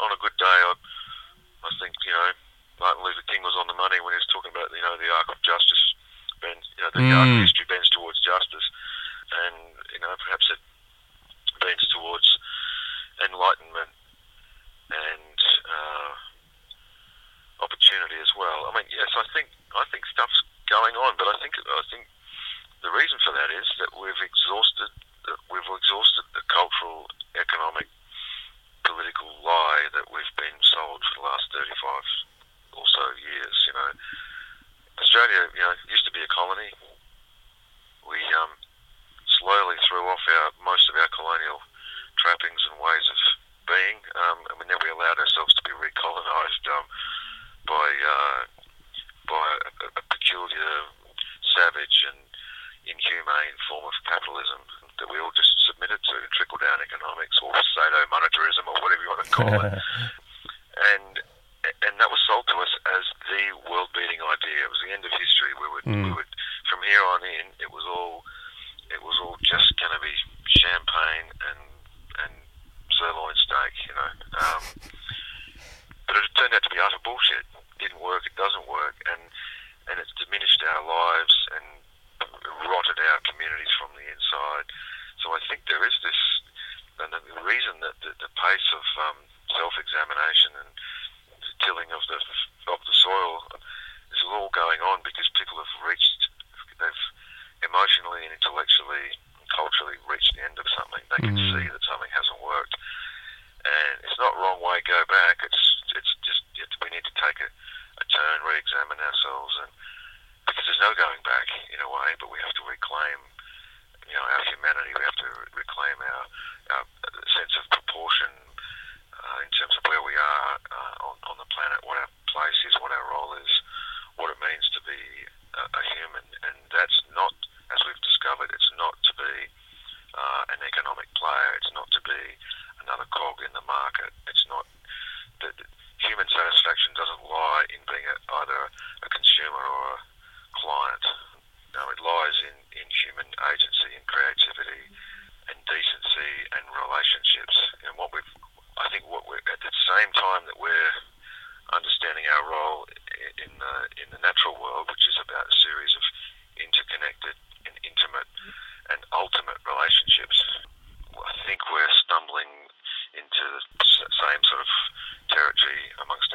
on a good day, I, I think you know Martin Luther King was on the money when he was talking about you know the arc of justice, bends, you know, the Mm. arc of history bends towards justice, and you know perhaps it bends towards enlightenment and uh, opportunity as well. I mean, yes, I think I think stuff's going on, but I think I think the reason for that is that we've exhausted that we've exhausted the cultural, economic, political lie that we've been sold for the last thirty-five or so years. You know, Australia, you know, used to be a colony. We um, slowly threw off our most of our colonial trappings and ways of being, um, and then we allowed ourselves to be recolonised um, by uh, by a, a peculiar, savage, and inhumane form of capitalism that we all just submitted to, trickle down economics or pseudo monetarism or whatever you want to call it. and and that was sold to us as the world beating idea. It was the end of history. We would we Mm. would from here on in it was all it was all just going to be champagne and and sirloin steak, you know. Um, but it turned out to be utter bullshit. It didn't work. It doesn't work, and and it's diminished our lives and rotted our communities from the inside. So I think there is this, and the the reason that the, the pace of um, self-examination and the tilling of the of the soil is all going on because people have reached, they've emotionally and intellectually and culturally reached the end of something. They can Mm. see that something hasn't worked, and it's not wrong way go back. It's it's just it's, we need to take a, a turn, re-examine ourselves, and because there's no going back in a way, but we have to reclaim, you know, our humanity. We have to reclaim our our sense of proportion uh, in terms of where we are uh, on on the planet, what our place is, what our role is, what it means to be a, a human, and that's not, as we've discovered, it's not to be uh, an economic player. It's not to be another cog in the market. It's not that human satisfaction doesn't lie in being a, either a consumer or a client. No, it lies in, in human agency and creativity and decency and relationships. And what we've, I think, what we're at the same time that we're understanding our role i- in the in the natural world, which is about a series of interconnected and intimate and ultimate relationships. I think we're stumbling into the s- same sort of territory amongst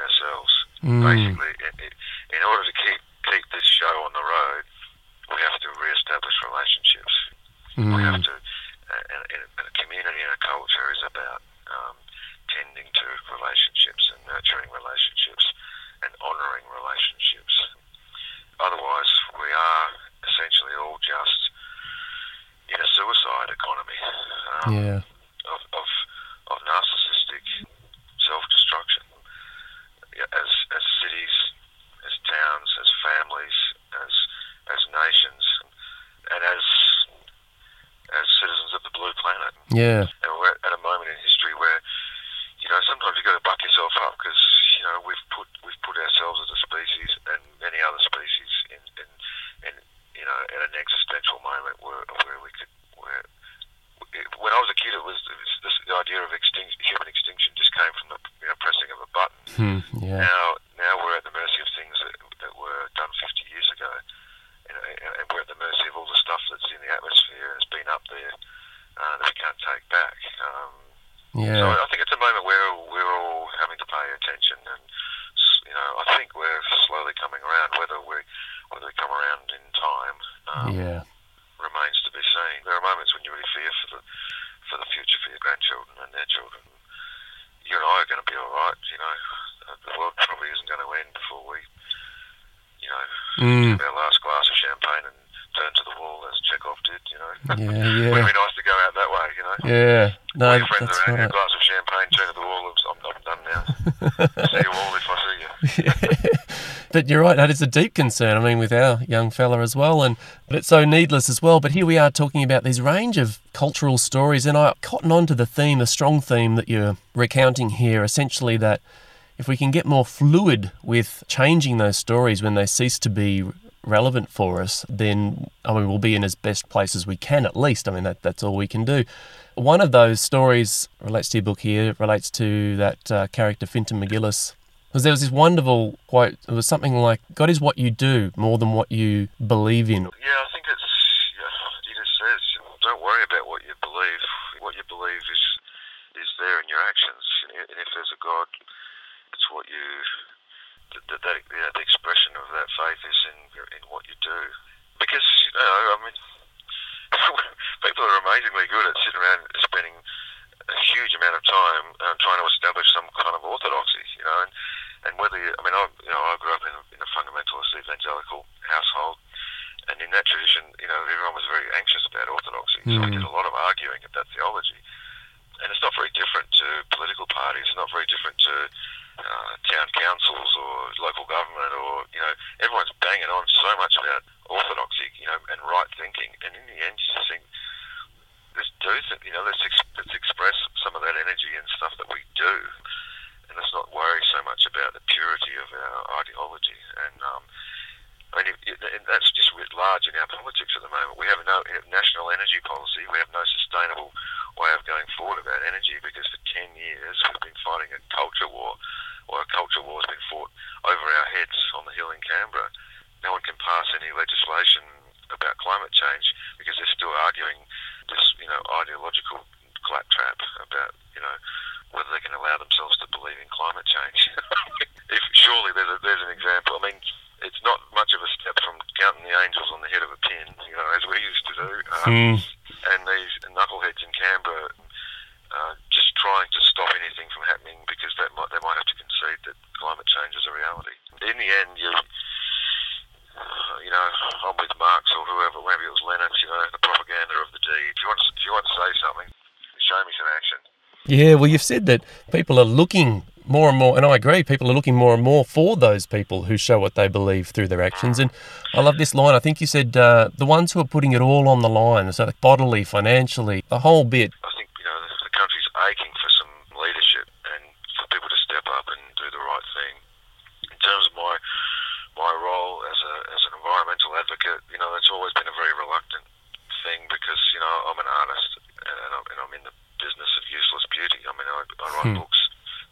ourselves. Mm. Basically, in, in- in order to keep keep this show on the road, we have to re-establish relationships. We have Mm. to, uh, and, and a community and a culture is about um, tending to relationships and nurturing relationships and honouring relationships. Otherwise, we are essentially all just in a suicide economy um, Yeah. of, of, of narcissistic self-destruction. Yeah, As, as cities, as towns, as families, as, as nations, and as, as citizens of the blue planet. Yeah. And we're at a moment in history where, you know, sometimes you've got to buck yourself up because, you know, we've put we've put ourselves as a species and many other species in, in, in you know, at an existential moment where where we could where when I was a kid, it was, it was this the idea of extinction, human extinction just came from the you know pressing of a button. Hmm. Yeah. Now, now we're at the mercy of things that, that were done 50 years ago, and, and we're at the mercy of all the stuff that's in the atmosphere and has been up there uh, that we can't take back. Um, So I think it's a moment where we're all having to pay attention, and you know, I think we're slowly coming around. Whether we whether we come around in time um, Yeah. remains to be seen. There are moments when you really fear for the for the future for your grandchildren and their children. You and I are going to be all right. You know, Uh, the world probably isn't going to end before we, you know, Mm. have our last glass of champagne and turn to the wall as Chekhov did. You know, Yeah. Yeah. Yeah. No, friends that's right. a glass of champagne, turn to the wall. I'm, I'm done now. see you all if I see you. but you're right, that is a deep concern. I mean, with our young fella as well, and but it's so needless as well. But here we are talking about these range of cultural stories, and I cotton on to the theme, the strong theme that you're recounting here, essentially that if we can get more fluid with changing those stories when they cease to be relevant for us, then I mean we'll be in as best place as we can at least. I mean that that's all we can do. One of those stories relates to your book here, relates to that uh, character Fintan MacGillis. Because there was this wonderful quote. It was something like, "God is what you do more than what you believe in." Yeah, I think it's. Yeah, just says, "Don't worry about what you believe. What you believe is is there in your actions. And if there's a God, it's what you the, the, yeah, the expression of that faith is in in what you do. Because you know, I mean, people are amazingly good at sitting around spending a huge amount of time um, trying to establish some kind of orthodoxy, you know, and, and whether you, I mean, I you know, I grew up in a, in a fundamentalist evangelical household, and in that tradition, you know, everyone was very anxious about orthodoxy, mm. so we did a lot of arguing about theology, and it's not very different to political parties, it's not very different to uh, town councils or local government or you know everyone's banging on so much about orthodoxy you know and right thinking and in the end you just think let's do you know let's, ex- let's express some of that energy and stuff that we do and let's not worry so much about the purity of our ideology and um, I mean, that's just large in our politics at the moment. We have no national energy policy. We have no sustainable going forward about energy because for 10 years we've been fighting a culture war, or a culture war has been fought over our heads on the hill in Canberra. No one can pass any legislation about climate change because they're still arguing this, you know, ideological claptrap about, you know, whether they can allow themselves to believe in climate change. if surely there's, a, there's an example. I mean, it's not much of a step from counting the angels on the head of a pin, you know, as we used to do. Um, mm. And these knuckleheads in Canberra uh, just trying to stop anything from happening because that might, they might have to concede that climate change is a reality. In the end, you uh, you know, I'm with Marx or whoever, maybe it was Lenin, you know, the propaganda of the deed. If you want to, if you want to say something, show me some action. Yeah, well, you've said that people are looking more and more, and I agree, people are looking more and more for those people who show what they believe through their actions. And I love this line. I think you said uh, the ones who are putting it all on the line, so bodily, financially, the whole bit. I think you know the country's aching for some leadership and for people to step up and do the right thing. In terms of my my role as a as an environmental advocate, you know, it's always been a very reluctant thing because you know I'm an artist and I'm, and I'm in the business of useless beauty. I mean, I, I write hmm. books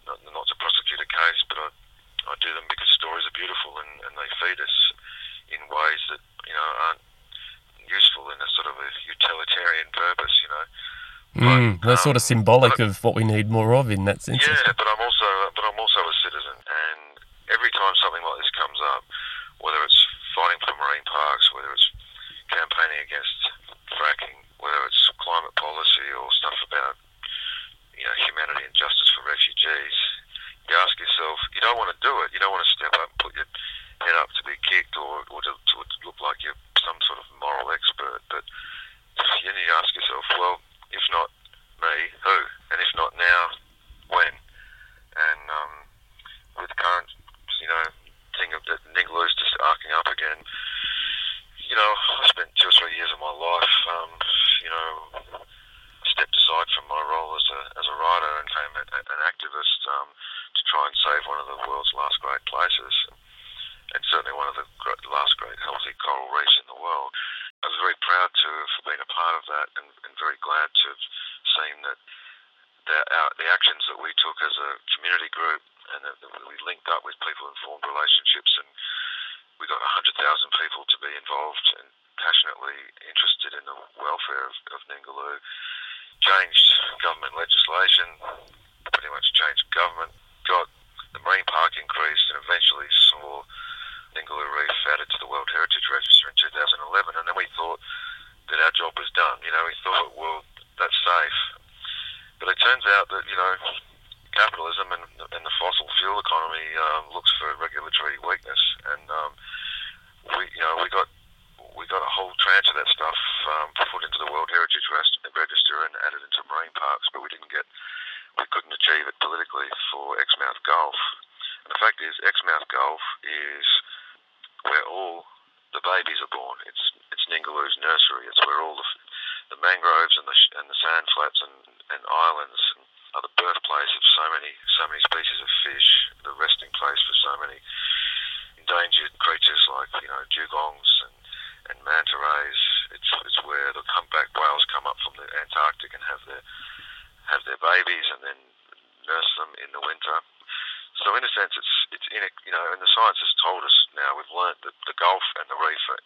not, not to prosecute a case, but I, I do them because stories are beautiful and, and they feed us in ways that you know aren't useful in a sort of a utilitarian purpose, you know. Mm, they're um, sort of symbolic of what we need more of in that sense. Yeah, but I'm also but I'm also a citizen, and every time something like this comes up, whether it's fighting for marine parks, whether it's campaigning against fracking, whether it's climate policy or stuff about you know, humanity and justice for refugees, you ask yourself, you don't want to do it. You don't want to step up and put your head up to be kicked or, or to, to look like you're some sort of moral expert. But then you ask yourself, well, if not me, who? And if not now, when? And um, with the current, you know, thing of that Ningaloo's just arcing up again, you know, I spent two or three years of my life, um, you know, stepped aside from my role as a, as a writer and became a, an activist um, to try and save one of the world's last great places, and certainly one of the last great healthy coral reefs in the world. I was very proud to have been a part of that and, and very glad to have seen that the, our, the actions that we took as a community group and that, that we linked up with people and formed relationships and we got 100,000 people to be involved and passionately interested in the welfare of, of Ningaloo changed government legislation, pretty much changed government, got the marine park increased, and eventually saw Ningaloo Reef added to the World Heritage Register in 2011. And then we thought that our job was done. You know, we thought, well, that's safe. But it turns out that, you know, of fish, the resting place for so many endangered creatures like you know dugongs and and manta rays. It's it's where the humpback whales come up from the Antarctic and have their have their babies and then nurse them in the winter. So in a sense, it's it's in a, you know, and the science has told us now we've learnt that the Gulf and the reef are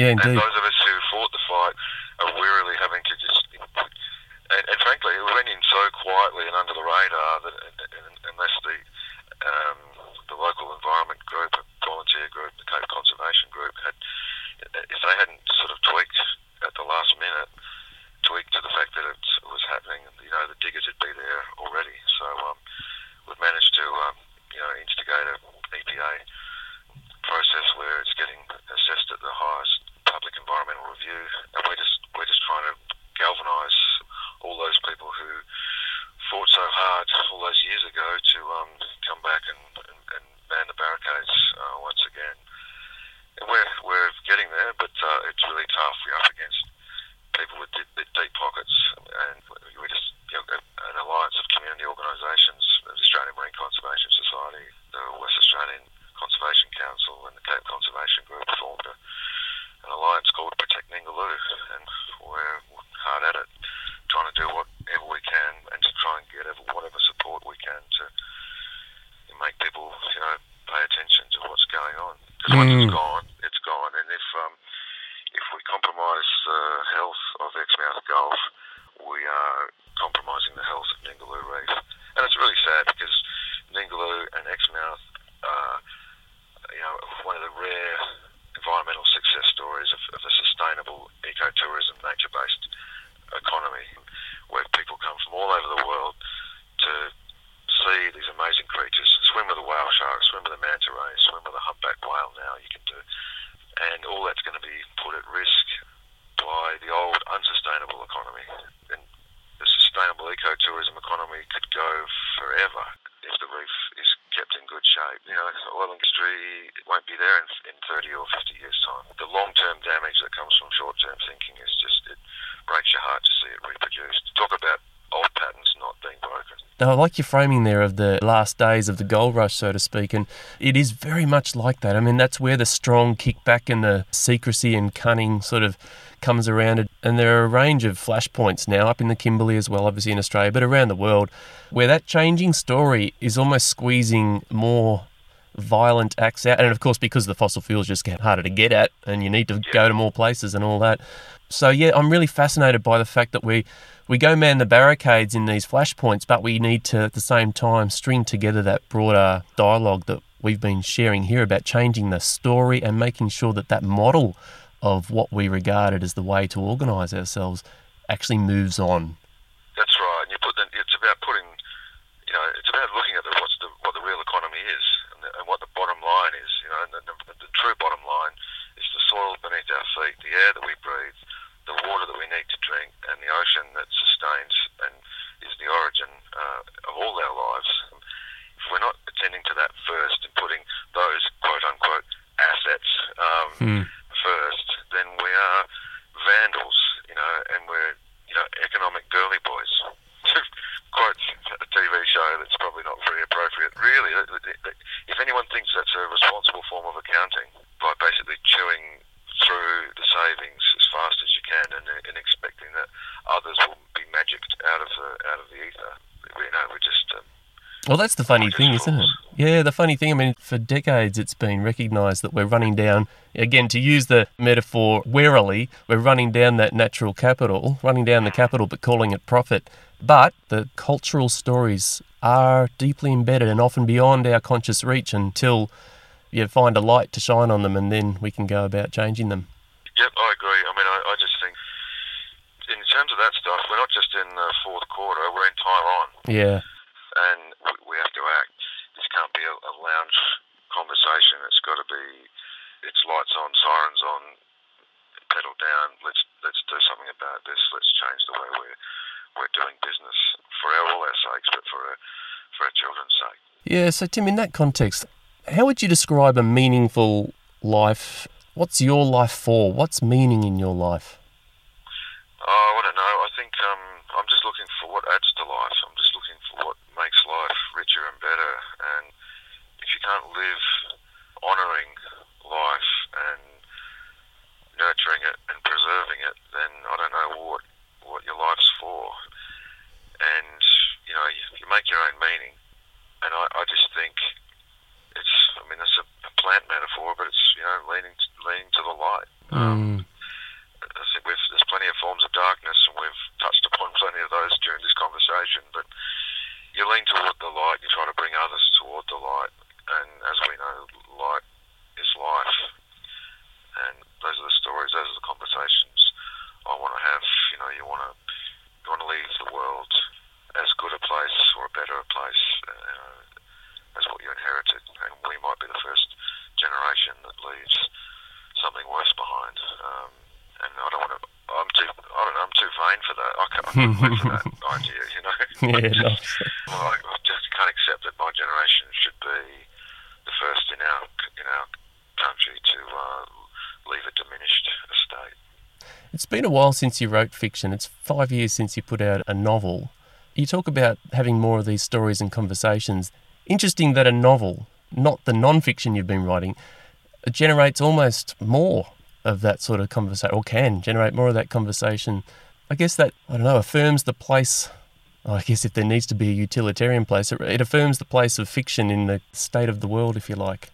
Yeah, indeed. mm. Now, I like your framing there of the last days of the gold rush, so to speak, and it is very much like that. I mean, that's where the strong kickback and the secrecy and cunning sort of comes around. And there are a range of flashpoints now up in the Kimberley as well, obviously in Australia, but around the world, where that changing story is almost squeezing more violent acts out. And of course, because the fossil fuels just get harder to get at and you need to go to more places and all that. So, yeah, I'm really fascinated by the fact that we, we go man the barricades in these flashpoints, but we need to, at the same time, string together that broader dialogue that we've been sharing here about changing the story and making sure that that model of what we regarded as the way to organise ourselves actually moves on. That's right. and You put the, it's about putting, you know, it's about looking at the, well, that's the funny thing, isn't it? Yeah, the funny thing, I mean, for decades it's been recognised that we're running down, again, to use the metaphor warily, we're running down that natural capital, running down the capital, but calling it profit. But the cultural stories are deeply embedded and often beyond our conscious reach until you find a light to shine on them and then we can go about changing them. Yep, I agree. I mean, I, I just think, in terms of that stuff, we're not just in the fourth quarter, we're in time on. Yeah, and we- we have to act. This can't be a, a lounge conversation. It's got to be. It's lights on, sirens on, pedal down. Let's let's do something about this. Let's change the way we're we're doing business for our, all our sakes, but for our, for our children's sake. Yeah, so Tim, in that context, how would you describe a meaningful life? What's your life for? What's meaning in your life? Oh, I don't know. I think um, I'm just looking for what adds to life. I'm just looking for what makes life richer and better. And if you can't live honouring life and nurturing it and preserving it, then I don't know what what your life's for. And you know, you, you make your own meaning. And I, I just think it's. I mean, it's a, plant metaphor, but it's you know leaning leaning to the light. Mm. I think we've, there's plenty of forms of darkness, and we've touched upon plenty of those during this conversation. But you lean toward the light, you try to bring others toward the light, and as we know, light is life. And those are the stories, those are the conversations I want to have. You know, you want to you want to leave the world as good a place or a better place uh, as what you inherited, and we might be the first generation that leaves something worse behind. Um, and I don't want to. I'm too. I don't know. I'm too vain for that. I can't I can't for that idea. You know. Yeah, nice. Well, I, I just can't accept that my generation should be the first in our in our country to uh, leave a diminished estate. It's been a while since you wrote fiction. It's five years since you put out a novel. You talk about having more of these stories and conversations. Interesting that a novel, not the non fiction you've been writing, generates almost more of that sort of conversation, or can generate more of that conversation. I guess that, I don't know, affirms the place. I guess if there needs to be a utilitarian place, it, it affirms the place of fiction in the state of the world, if you like.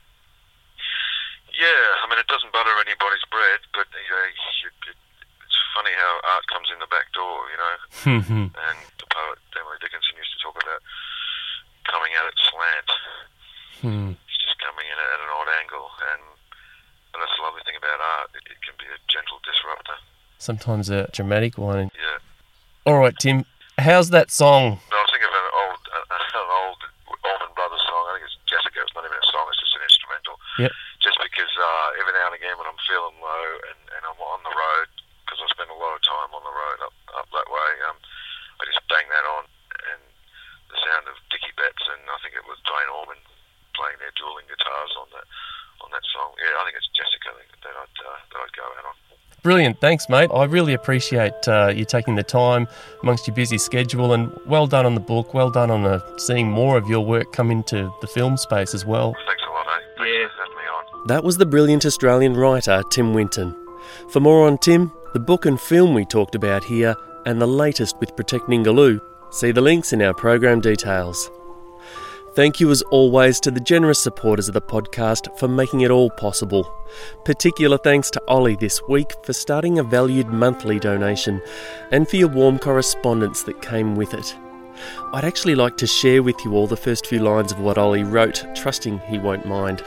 Yeah, I mean it doesn't butter anybody's bread, but you know, it, it's funny how art comes in the back door. You know, Hmm. and the poet Emily Dickinson used to talk about coming at it slant. Hmm. It's just coming in at an odd angle, and and that's the lovely thing about art. It, it can be a gentle disruptor. Sometimes a dramatic one. Yeah. All right, Tim, how's that song? No, I was thinking of an old, uh, an old Allman Brothers song. I think it's Jessica. It's not even a song. It's just an instrumental. Yep. Just because uh, every now and again when I'm feeling low and, and I'm on the road, because I spend a lot of time on the road up up that way, um, I just bang that on, and the sound of Dickey Betts and I think it was Duane Allman playing their dueling guitars on that on that song. Yeah, I think it's Jessica that that I'd uh, that I'd go out on. Brilliant. Thanks, mate. I really appreciate uh, you taking the time amongst your busy schedule and well done on the book. Well done on uh, seeing more of your work come into the film space as well. Thanks a lot, eh? Thanks Yeah. for having me on. That was the brilliant Australian writer Tim Winton. For more on Tim, the book and film we talked about here, and the latest with Protect Ningaloo, see the links in our program details. Thank you as always to the generous supporters of the podcast for making it all possible. Particular thanks to Ollie this week for starting a valued monthly donation and for your warm correspondence that came with it. I'd actually like to share with you all the first few lines of what Ollie wrote, trusting he won't mind.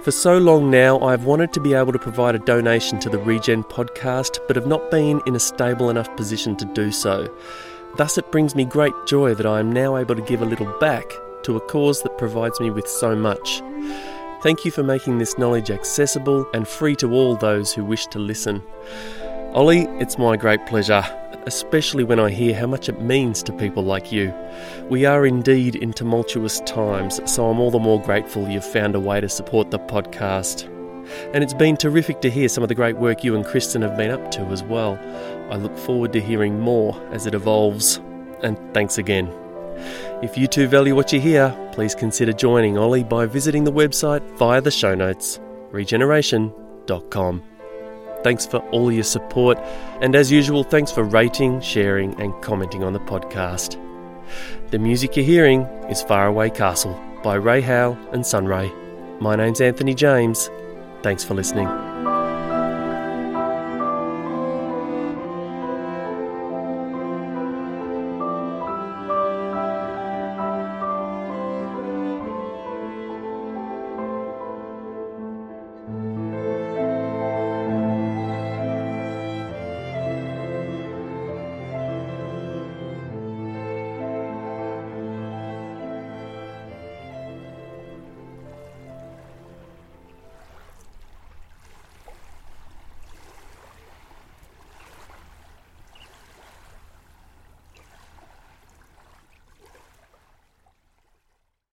For so long now, I've wanted to be able to provide a donation to the Regen podcast, but have not been in a stable enough position to do so. Thus, it brings me great joy that I am now able to give a little back to a cause that provides me with so much. Thank you for making this knowledge accessible and free to all those who wish to listen. Ollie, it's my great pleasure, especially when I hear how much it means to people like you. We are indeed in tumultuous times, so I'm all the more grateful you've found a way to support the podcast. And it's been terrific to hear some of the great work you and Kristen have been up to as well. I look forward to hearing more as it evolves. And thanks again. If you too value what you hear, please consider joining Ollie by visiting the website via the show notes, regennarration.com. Thanks for all your support, and as usual, thanks for rating, sharing, and commenting on the podcast. The music you're hearing is Faraway Castle by Rae Howell and Sunwrae. My name's Anthony James. Thanks for listening.